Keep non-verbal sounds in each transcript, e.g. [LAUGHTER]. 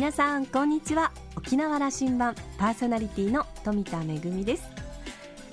皆さんこんにちは。沖縄羅針盤パーソナリティの富田恵です。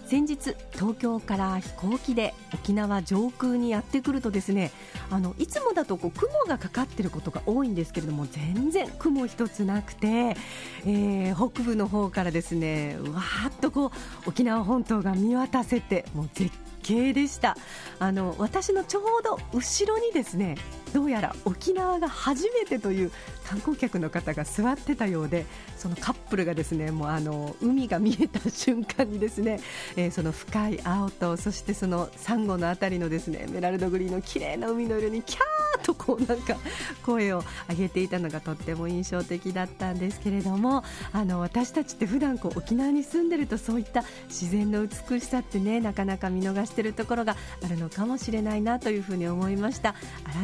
先日東京から飛行機で沖縄上空にやってくるとですねあのいつもだとこう雲がかかっていることが多いんですけれども全然雲一つなくて、えー、北部の方からですねわーっとこう沖縄本島が見渡せてもう絶景でした。あの私のちょうど後ろにですねどうやら沖縄が初めてという観光客の方が座ってたようでそのカップルがですねもうあの海が見えた瞬間にですね、えー、その深い青とそしてそのサンゴの辺りのですねエメラルドグリーンの綺麗な海の色にキャーとこうなんか声を上げていたのがとっても印象的だったんですけれどもあの私たちって普段こう沖縄に住んでるとそういった自然の美しさってねなかなか見逃してるところがあるのかもしれないなというふうに思いました。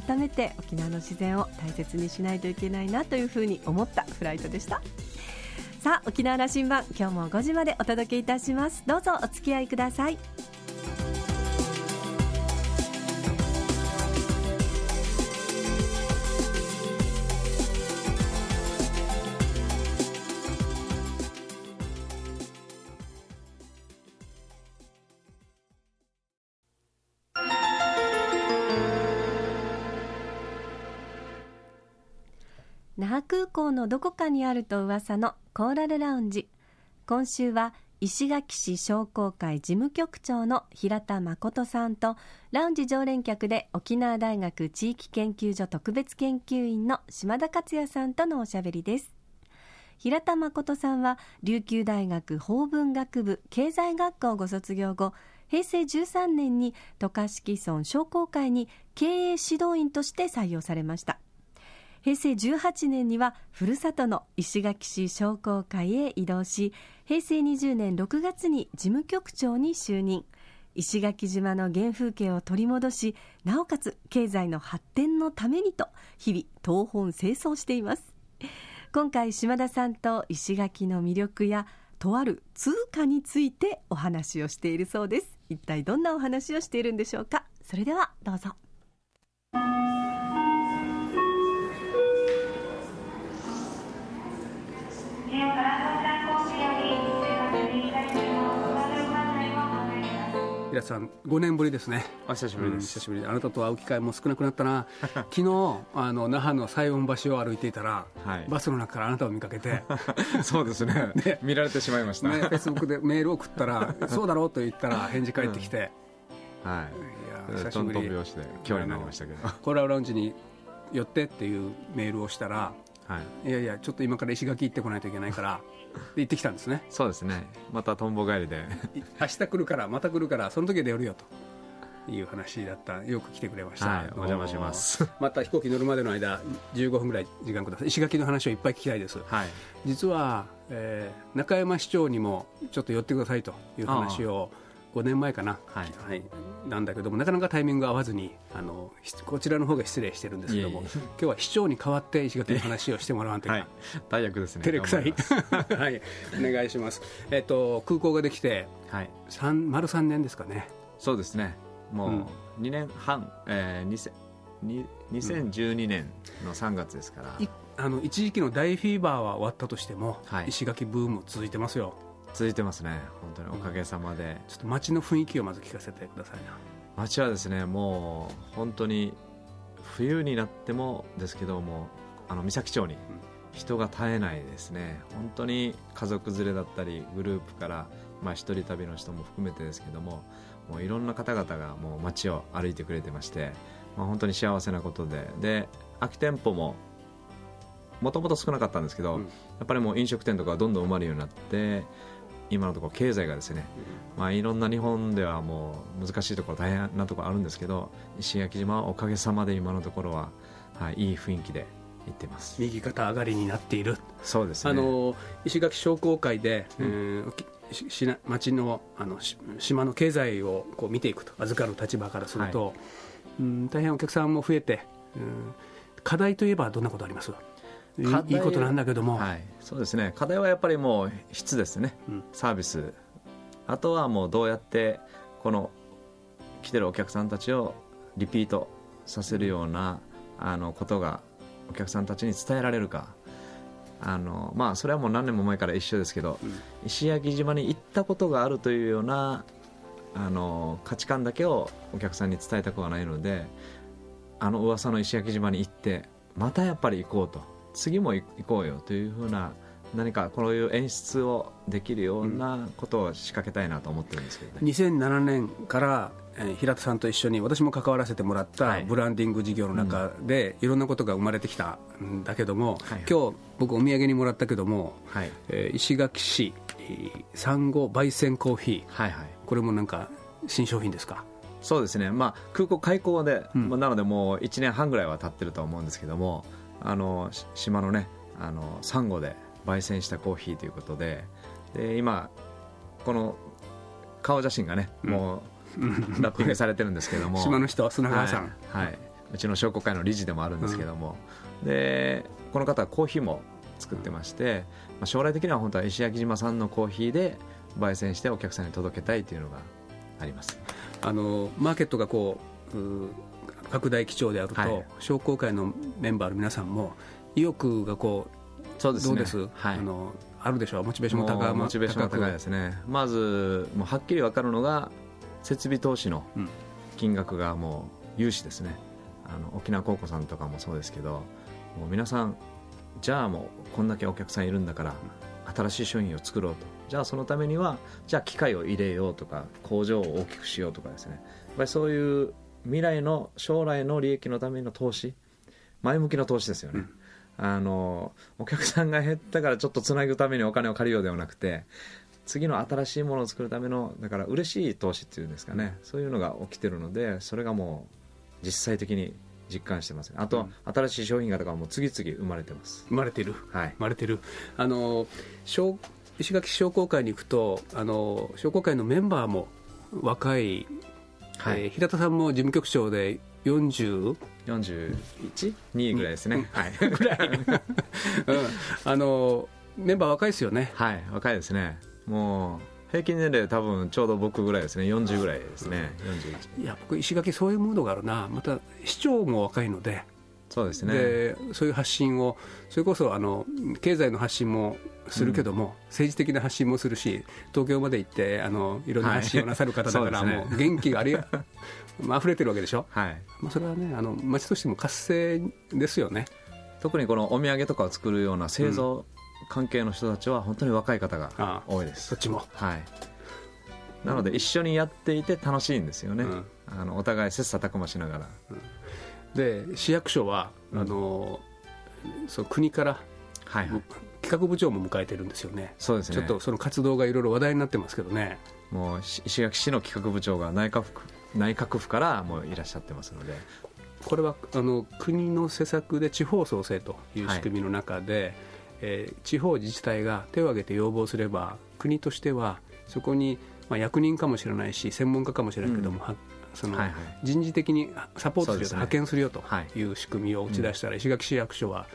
改めて沖縄の自然を大切にしないといけないなというふうに思ったフライトでした。さあ沖縄羅針盤今日も5時までお届けいたします。どうぞお付き合いください。那覇空港のどこかにあると噂のコーラルラウンジ。今週は石垣市商工会事務局長の平田誠さんとラウンジ常連客で沖縄大学地域研究所特別研究員の島田克也さんとのおしゃべりです。平田誠さんは琉球大学法文学部経済学科をご卒業後平成13年に渡嘉敷村商工会に経営指導員として採用されました。平成18年にはふるさとの石垣市商工会へ移動し平成20年6月に事務局長に就任。石垣島の原風景を取り戻しなおかつ経済の発展のためにと日々東本清掃しています。今回島田さんと石垣の魅力やとある通貨についてお話をしているそうです。一体どんなお話をしているんでしょうか。それではどうぞ。平さん5年ぶりですね。お久しぶりです、うん、久しぶり。あなたと会う機会も少なくなったな。[LAUGHS] 昨日あの那覇の西園橋を歩いていたら、はい、バスの中からあなたを見かけて。[LAUGHS] そうですね。[LAUGHS] ね。見られてしまいました。ねフェイスブックでメールを送ったらそうだろうと言ったら返事返ってきて、うん、はい。いや久しぶり。今日になりましたけど。コーラルラウンジに寄ってっていうメールをしたら、はい、いやいやちょっと今から石垣行ってこないといけないから [LAUGHS] で行ってきたんですね。そうですね。またとんぼ帰りで。明日来るからまた来るからその時で寄るよという話だった。よく来てくれました、はい、お邪魔します。また飛行機乗るまでの間15分ぐらい時間ください。石垣の話をいっぱい聞きたいです、はい、実は、えー、中山市長にもちょっと寄ってくださいという話を5年前かな、はい、はい、なんだけどもなかなかタイミング合わずにあのこちらの方が失礼してるんですけども今日は市長に代わって石垣の話をしてもらわんという。か、はい、大役ですね。照れくさい。[LAUGHS] はい。お願いします、えっと、空港ができて、はい、丸3年ですかね。そうですね。もう2年半、うん、えー、2012年の3月ですから、うん、あの一時期の大フィーバーは終わったとしても、はい、石垣ブーム続いてますよ続いてますね。本当におかげさまで、うん、ちょっと街の雰囲気をまず聞かせてくださいな。街はですねもう本当に冬になってもですけどもあの三崎町に人が絶えないですね。本当に家族連れだったりグループからまあ一人旅の人も含めてですけどももういろんな方々がもう街を歩いてくれてまして、まあ、本当に幸せなことで。で空き店舗ももともと少なかったんですけど、うん、やっぱりもう飲食店とかどんどん埋まるようになって今のところ経済がですね、まあ、いろんな日本ではもう難しいところ大変なところあるんですけど石垣島はおかげさまで今のところは、はい、いい雰囲気で行ってます。右肩上がりになっている。そうです、ね、あの石垣商工会で、うん、し町のあの島の経済をこう見ていくと預かる立場からすると、はい、うん大変お客さんも増えて、うん、課題といえばどんなことあります？いいことなんだけども、はい、そうですね。課題はやっぱりもう質ですね、うん、サービス。あとはもうどうやってこの来てるお客さんたちをリピートさせるようなあのことがお客さんたちに伝えられるか。あのまあ、それはもう何年も前から一緒ですけど、うん、石焼島に行ったことがあるというようなあの価値観だけをお客さんに伝えたくはないのであの噂の石焼島に行ってまたやっぱり行こうと次も行こうよというふうな何かこういう演出をできるようなことを仕掛けたいなと思ってるんですけど、ね、2007年から平田さんと一緒に私も関わらせてもらったブランディング事業の中でいろんなことが生まれてきたんだけども、はい、今日僕お土産にもらったけども、はい、えー、石垣市産後焙煎コーヒー、はいはい、これもなんか新商品ですか？そうですね、まあ、空港開港で、うん、なのでもう1年半ぐらいは経ってると思うんですけどもあの島のねあのサンゴで焙煎したコーヒーということでで今この顔写真がね、うん、もうラッピングされてるんですけども。[LAUGHS] 島の人砂川さん、はい、はい、うちの商工会の理事でもあるんですけども、うん、でこの方はコーヒーも作ってまして、まあ、将来的には本当は石焼島産のコーヒーで焙煎してお客さんに届けたいというのがあります。あのマーケットがこう拡大基調であると、はい、商工会のメンバーの皆さんも意欲がこうそうです、ね、どうです、はい、あのあるでしょう？モチベーションも高いモチベーション高いですね。まずもうはっきり分かるのが設備投資の金額がもう融資ですね、あの沖縄高校さんとかもそうですけどもう皆さんじゃあもうこんだけお客さんいるんだから新しい商品を作ろうと。じゃあそのためにはじゃあ機械を入れようとか工場を大きくしようとかですね。やっぱりそういう未来の将来の利益のための投資前向きな投資ですよね、うん。あのお客さんが減ったからちょっとつなぐためにお金を借りようではなくて次の新しいものを作るためのだから嬉しい投資っていうんですかね、そういうのが起きてるのでそれがもう実際的に実感してます、ね、あと、うん、新しい商品がとかも次々生まれてます。生まれてる、はい、生まれてる。あの石垣商工会に行くとあの商工会のメンバーも若い、はい。えー、平田さんも事務局長で 40? 41?2 ぐらいですね、はい、[LAUGHS] ぐらい、[LAUGHS] うん、あのメンバー若いですよね。はい。若いですね。もう平均年齢多分ちょうど僕ぐらいですね。40ぐらいですね、うん、いや僕石垣そういうムードがあるな。また市長も若いのでそうですね。でそういう発信をそれこそあの経済の発信もするけども、うん、政治的な発信もするし東京まで行ってあのいろんな発信をなさる方だから、はい、もう元気があり [LAUGHS] まあ溢れてるわけでしょ、はい。まあ、それはねあの町としても活性ですよね。特にこのお土産とかを作るような製造関係の人たちは本当に若い方が多いです、そっちも。はい。なので一緒にやっていて楽しいんですよね、うん、あのお互い切磋琢磨しながら、うんで市役所は、うん、あのその国から、はいはい、企画部長も迎えてるんですよね。そうですね。ちょっとその活動がいろいろ話題になってますけどね。もう石垣市の企画部長が内閣府内閣府からもういらっしゃってますので。これはあの国の施策で地方創生という仕組みの中で、はい、えー、地方自治体が手を挙げて要望すれば国としてはそこに、まあ、役人かもしれないし専門家かもしれないけども、うんその人事的にサポートするよ、派遣するよとい。う仕組みを打ち出したら、石垣市役所は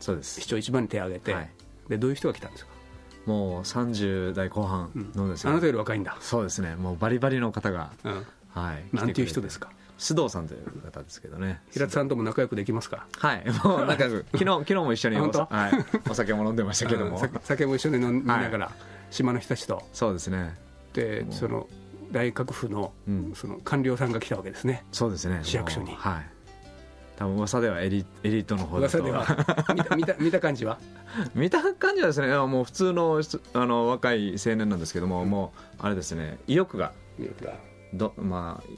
そうです。市長一番に手を挙げて、でどういう人が来たんですか？もう30代後半のですね、あなたより若いんだ。そうですね。もうバリバリの方が、はい、なんていう人ですか？須藤さんという方ですけどね。平田さんとも仲良くできますか？はい。もう仲良く [LAUGHS] 昨日昨日も一緒にお,、はい、お酒も飲んでましたけども。酒も一緒に飲みながら、島の人たちと。そうですね。でその大閣府の,、その官僚さんが来たわけですね、そうですね。市役所に。はい。多分噂ではエリエリートの方だと。噂では。見た見た [LAUGHS] 見た感じは？見た感じはですねもう普通のあの若い青年なんですけども、うん、もうあれですね意欲が意欲が。どまあ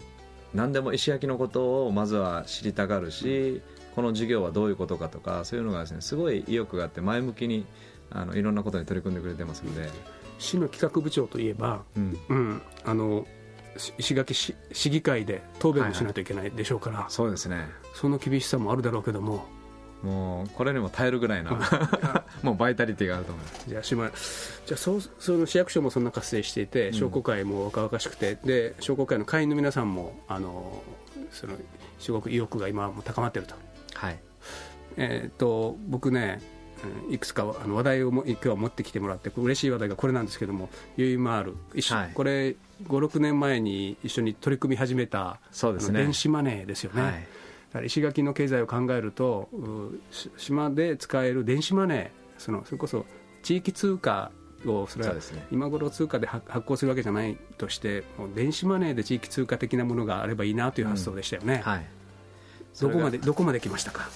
何でも石焼きのことをまずは知りたがるし、うん、この授業はどういうことかとかそういうのがですねすごい意欲があって前向きにあのいろんなことに取り組んでくれてますので。市の企画部長といえば、うん、うん、あの石垣市市議会で答弁もしないといけないでしょうから、はいはい、そうですね。その厳しさもあるだろうけどももうこれにも耐えるぐらいの [LAUGHS] もうバイタリティがあると思いますじゃあ島じゃあそその市役所もそんな活性していて商工会も若々しくて、うん、で商工会の会員の皆さんもあのそのすごく意欲が今も高まっていると。はい。えー、っと僕ねいくつかあの話題をも今日は持ってきてもらって嬉しい話題がこれなんですけどもユイマール、はい、これ56年前に一緒に取り組み始めたそうです、ね、電子マネーですよね、はい、石垣の経済を考えると島で使える電子マネーそのそれこそ地域通貨をそれは今頃通貨で発行するわけじゃないとして電子マネーで地域通貨的なものがあればいいなという発想でしたよね、うん。はい、どこまでどこまで来ましたか？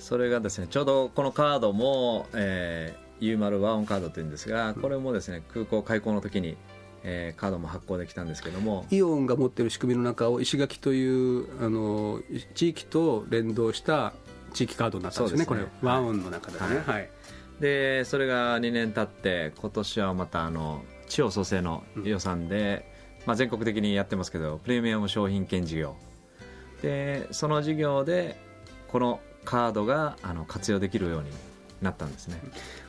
それがですねちょうどこのカードも、えー、U ルワンカードというんですがこれもですね空港開港の時にえー、カードも発行できたんですけども。イオンが持っている仕組みの中を石垣というあの地域と連動した地域カードになったんですね、すね。これ、ワンオンの中でね、はい、はい、でそれが2年経って今年はまたあの地方創生の予算で、うん、まあ、全国的にやってますけどプレミアム商品券事業。でその事業でこのカードがあの活用できるようになったんですね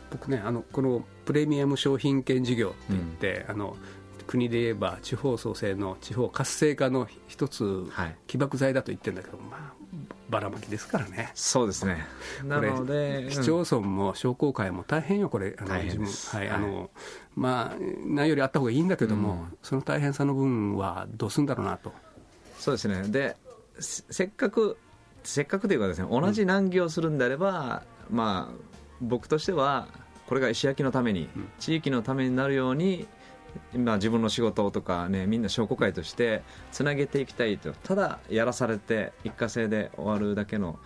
僕ねあのこのプレミアム商品券事業って言って、うん、あの国で言えば地方創生の地方活性化の一つ、起爆剤だと言ってるんだけど、まあ、ばらまきですからね。そうですね。[LAUGHS] なので、市町村も商工会も大変よ、これ、あの自分、はい、あの、まあ、何よりあった方がいいんだけども、うん、その大変さの分はどうするんだろうなと。そうですね。で、せっかく、せっかくというかですね、同じ難儀をするんであれば、うん、まあ、僕としては、これが石焼きのために、地域のためになるように、今自分の仕事とかねみんな商工会としてつなげていきたいと。ただやらされて一過性で終わるだけの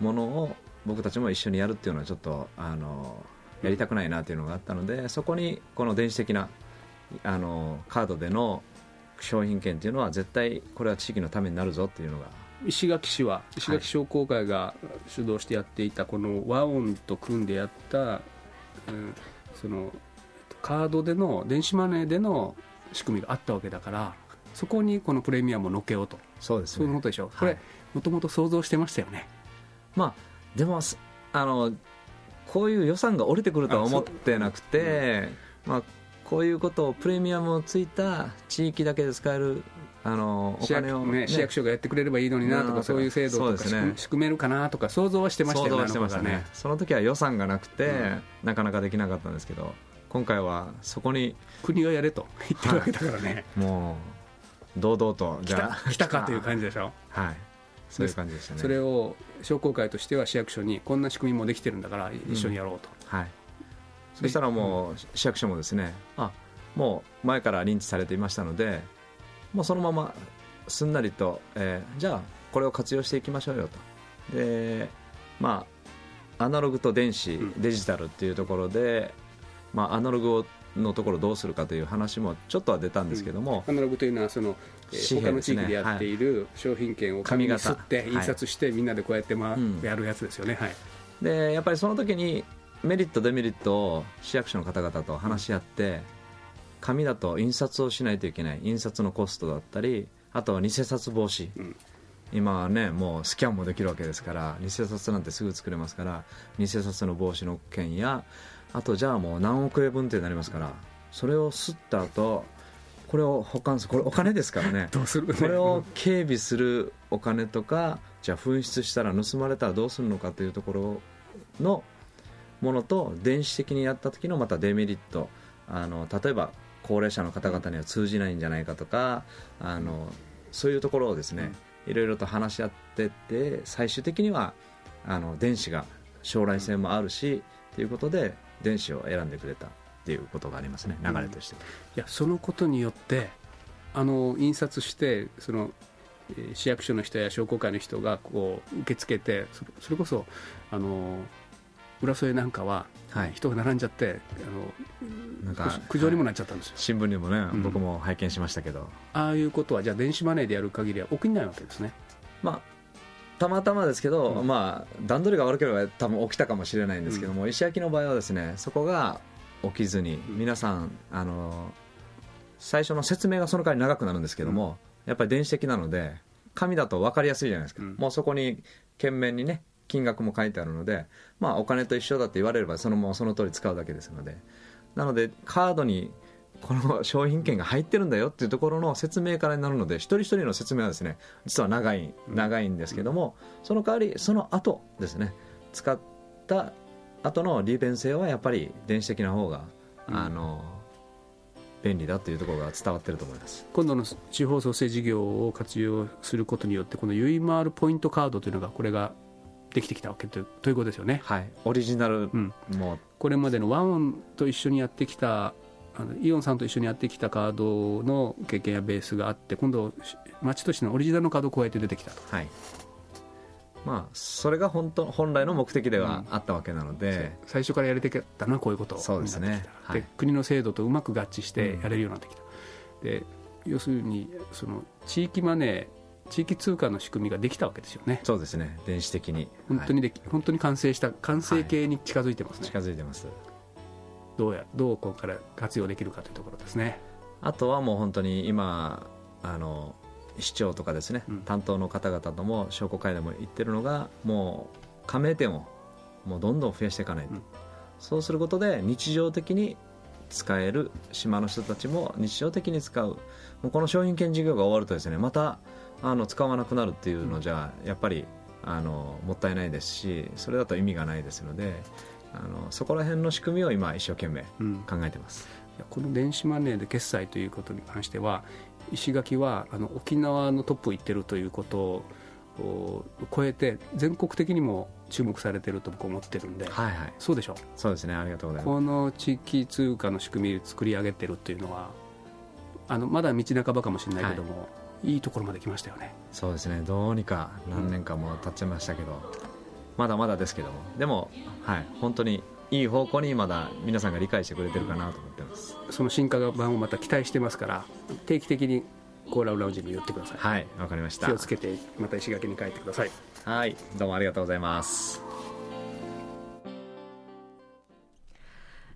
ものを僕たちも一緒にやるっていうのはちょっとあのやりたくないなというのがあったのでそこにこの電子的なあのカードでの商品券っていうのは絶対これは地域のためになるぞっていうのが石垣市は石垣商工会が主導してやっていたこの和音と組んでやった、うん、そのカードでの電子マネーでの仕組みがあったわけだからそこにこのプレミアムをのけようと。そうです、ね、そういうことでしょう、これもともと想像してましたよね。まあでもあのこういう予算が降りてくるとは思ってなくて、うん、まあ、こういうことをプレミアムをついた地域だけで使えるあのお金を、ね、市役所がやってくれればいいのになとか、そういう制度とか、ね、仕組めるかなとか想像はしてましたよねね。その時は予算がなくて、うん、なかなかできなかったんですけど今回はそこに国がやれと [LAUGHS] 言ってるわけだからね、はい、もう堂々とじゃあ来たかという感じでしょ？はい。そういう感じでしたね。それを商工会としては市役所にこんな仕組みもできてるんだから一緒にやろうと、うん、はいそしたらもう市役所もですねあもう前から認知されていましたのでもうそのまますんなりと、えー、じゃあこれを活用していきましょうよと。でまあアナログと電子、デジタルっていうところでまあ、アナログのところどうするかという話もちょっとは出たんですけども、うん、アナログというのはその、えー、他の地域でやっている商品券を紙にすって印刷して、みんなでこうやって、まあやるやつですよね、はい、でやっぱりその時にメリットデメリットを市役所の方々と話し合って、紙だと印刷をしないといけない印刷のコストだったりあとは偽札防止、うん、今はねもうスキャンもできるわけですから偽札なんてすぐ作れますから偽札の防止の件やあとじゃあもう何億円分ってなりますからそれを吸った後これを保管するこれお金ですからね。[LAUGHS] どうする、ね、これを警備するお金とかじゃあ紛失したら盗まれたらどうするのかというところのものと電子的にやった時のまたデメリット。あの例えば高齢者の方々には通じないんじゃないかとかあのそういうところをですねいろいろと話し合ってって最終的にはあの電子が将来性もあるしということで電子を選んでくれた。っていうことがありますね流れとして、うん、いやそのことによってあの印刷してその市役所の人や商工会の人がこう受け付けてそれこそあの浦添なんかは人が並んじゃって、はい、あのなんか苦情にもなっちゃったんですよ、はい、新聞にもね、うん、僕も拝見しましたけど。ああいうことはじゃあ電子マネーでやる限りは起きないわけですね。まあたまたまですけど、うん、まあ、段取りが悪ければ多分起きたかもしれないんですけども、うん、石焼きの場合はですねそこが起きずに皆さんあの最初の説明がその代わり長くなるんですけども、うん、やっぱり電子的なので紙だと分かりやすいじゃないですか、もうそこに懸命にね金額も書いてあるので、まあ、お金と一緒だって言われればそのままその通り使うだけですので。なのでカードにこの商品券が入ってるんだよっていうところの説明からになるので一人一人の説明はですね実は長い長いんですけどもその代わりその後ですね使った後の利便性はやっぱり電子的な方が、あの便利だというところが伝わってると思います。今度の地方創生事業を活用することによってこのゆいまるポイントカードというのがこれができてきたわけとということですよね。はい、オリジナルも、これまでのワンオンと一緒にやってきたあのイオンさんと一緒にやってきたカードの経験やベースがあって今度町としてのオリジナルのカードを加えて出てきたと。はい。まあ、それが本当本来の目的ではあったわけなので、うん、最初からやりたかったのはこういうことそうですね、はい、で国の制度とうまく合致してやれるようになってきた、うん、で要するにその地域マネー地域通貨の仕組みができたわけですよね。そうですね。電子的に。本当にでき、はい、本当に完成した完成形に近づいてますね、はい、近づいてます。どうやどうここから活用できるかというところですね。あとはもう本当に今あの市長とかですね、うん、担当の方々とも商工会でも言ってるのがもう加盟店をもうどんどん増やしていかないと、うん、そうすることで日常的に使える島の人たちも日常的に使う。もうこの商品券事業が終わるとですねまたあの使わなくなるっていうのじゃ、やっぱりあのもったいないですしそれだと意味がないですのであのそこら辺の仕組みを今一生懸命考えてます、うん、この電子マネーで決済ということに関しては石垣はあの沖縄のトップを行ってるということを超えて全国的にも注目されてると僕は思ってるんで、はいはい、そうでしょう？そうですね。ありがとうございます。この地域通貨の仕組みを作り上げてるっていうのはあのまだ道半ばかもしれないけども、はい、いいところまで来ましたよね。そうですね。どうにか何年かも経っちましたけど、うん、まだまだですけども。でもはい。本当にいい方向にまだ皆さんが理解してくれてるかなと思ってます。その進化版をまた期待してますから定期的にコーラルラウンジに寄ってください。はい。わかりました。気をつけてまた石垣に帰ってください。はい。どうもありがとうございます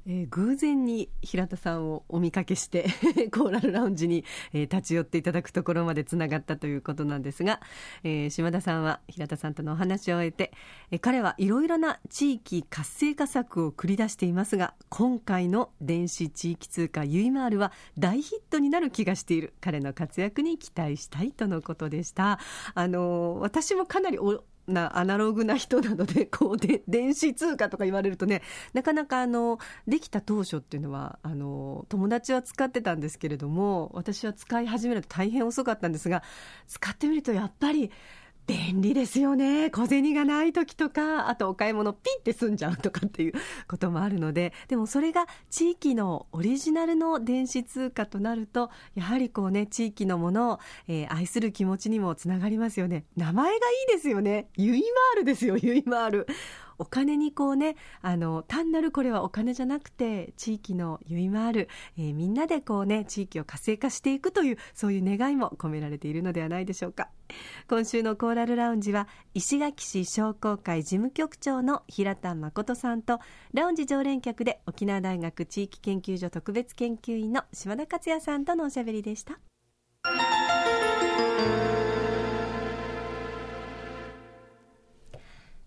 えー、偶然に平田さんをお見かけして [LAUGHS] コーラルラウンジに、えー、立ち寄っていただくところまでつながったということなんですが、えー、島田さんは平田さんとのお話を終えて、えー、彼はいろいろな地域活性化策を繰り出していますが今回の電子地域通貨ユイマールは大ヒットになる気がしている。彼の活躍に期待したいとのことでした。あの私もかなりおなアナログな人なので [LAUGHS] こうで電子通貨とか言われるとねなかなかあのできた当初っていうのはあの友達は使ってたんですけれども私は使い始めると大変遅かったんですが使ってみるとやっぱり便利ですよね。小銭がない時とか、あとお買い物ピンって済んじゃうとかっていうこともあるので、でもそれが地域のオリジナルの電子通貨となると、やはりこうね、地域のものを、えー、愛する気持ちにもつながりますよね。名前がいいですよね。ユイマールですよ、ユイマール。お金にこうねあの単なるこれはお金じゃなくて地域のゆいまる、えー、みんなでこうね地域を活性化していくというそういう願いも込められているのではないでしょうか今週のコーラルラウンジは石垣市商工会事務局長の平田誠さんとラウンジ常連客で沖縄大学地域研究所特別研究員の島田克也さんとのおしゃべりでした。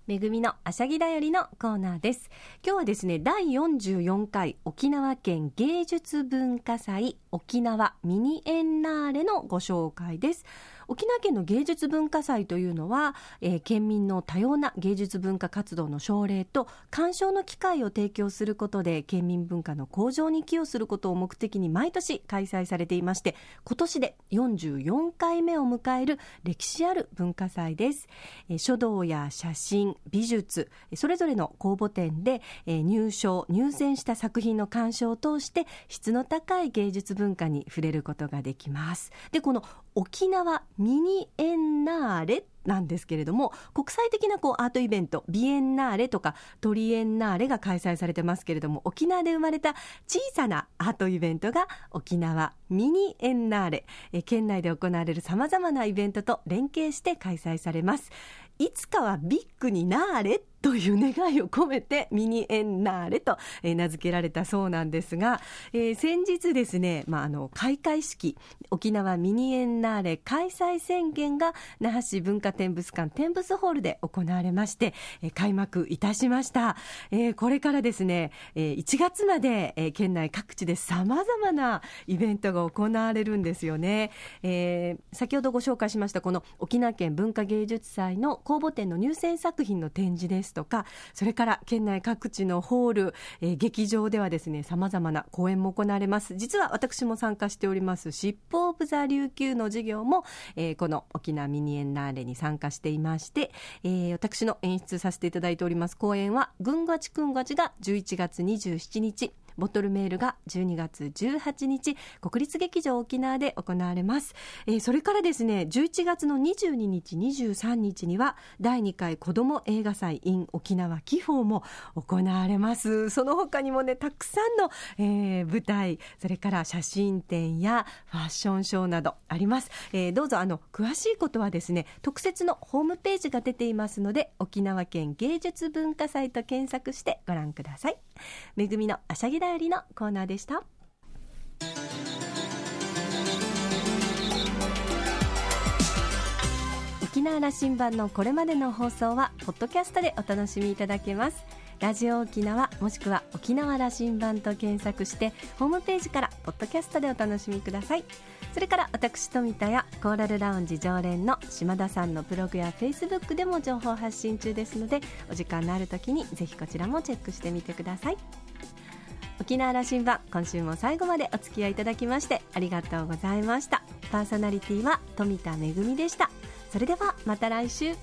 めぐみのあしゃぎだよりのコーナーです。今日はですね、第44回沖縄県芸術文化祭沖縄ミニエンナーレのご紹介です。沖縄県の芸術文化祭というのは、えー、県民の多様な芸術文化活動の奨励と鑑賞の機会を提供することで県民文化の向上に寄与することを目的に毎年開催されていまして今年で44回目を迎える歴史ある文化祭です、えー、書道や写真美術それぞれの公募展で、えー、入賞入選した作品の鑑賞を通して質の高い芸術文化に触れることができます。でこの沖縄ミニエンナーレなんですけれども国際的なこうアートイベントビエンナーレとかトリエンナーレが開催されてますけれども沖縄で生まれた小さなアートイベントが沖縄。ミニエンナーレ。え県内で行われるさまざまなイベントと連携して開催されます。いつかはビッグになーれという願いを込めてミニエンナーレと、名付けられたそうなんですが、えー、先日ですね、まあ、あの開会式沖縄ミニエンナーレ開催宣言が那覇市文化展物館展物ホールで行われまして、えー、開幕いたしました、えー、これからですね、えー、1月まで、えー、県内各地でさまざまなイベントが行われるんですよね、えー、先ほどご紹介しましたこの沖縄県文化芸術祭の公募展の入選作品の展示ですとかそれから県内各地のホール、えー、劇場ではですねさまざまな公演も行われます。実は私も参加しております尻尾オブザ琉球の授業も、えー、この沖縄ミニエンナーレに参加していまして、えー、私の演出させていただいております公演はぐんがちくんがちが11月27日。ボトルメールが12月18日国立劇場沖縄で行われます、えー、それからですね11月の22日23日には第2回子ども映画祭 in 沖縄紀宝も行われます。その他にもねたくさんの、えー、舞台それから写真展やファッションショーなどあります、えー、どうぞあの詳しいことはですね特設のホームページが出ていますので沖縄県芸術文化祭と検索してご覧ください。めぐみのあしゃぎだよりのコーナーでした。沖縄羅針盤のこれまでの放送はポッドキャストでお楽しみいただけます。ラジオ沖縄もしくは沖縄羅針盤と検索してホームページからポッドキャストでお楽しみください。それから私富田やコーラルラウンジ常連の島田さんのブログやフェイスブックでも情報発信中ですのでお時間のある時にぜひこちらもチェックしてみてください。沖縄羅針盤今週も最後までお付き合いいただきましてありがとうございました。パーソナリティは富田恵でした。それではまた来週。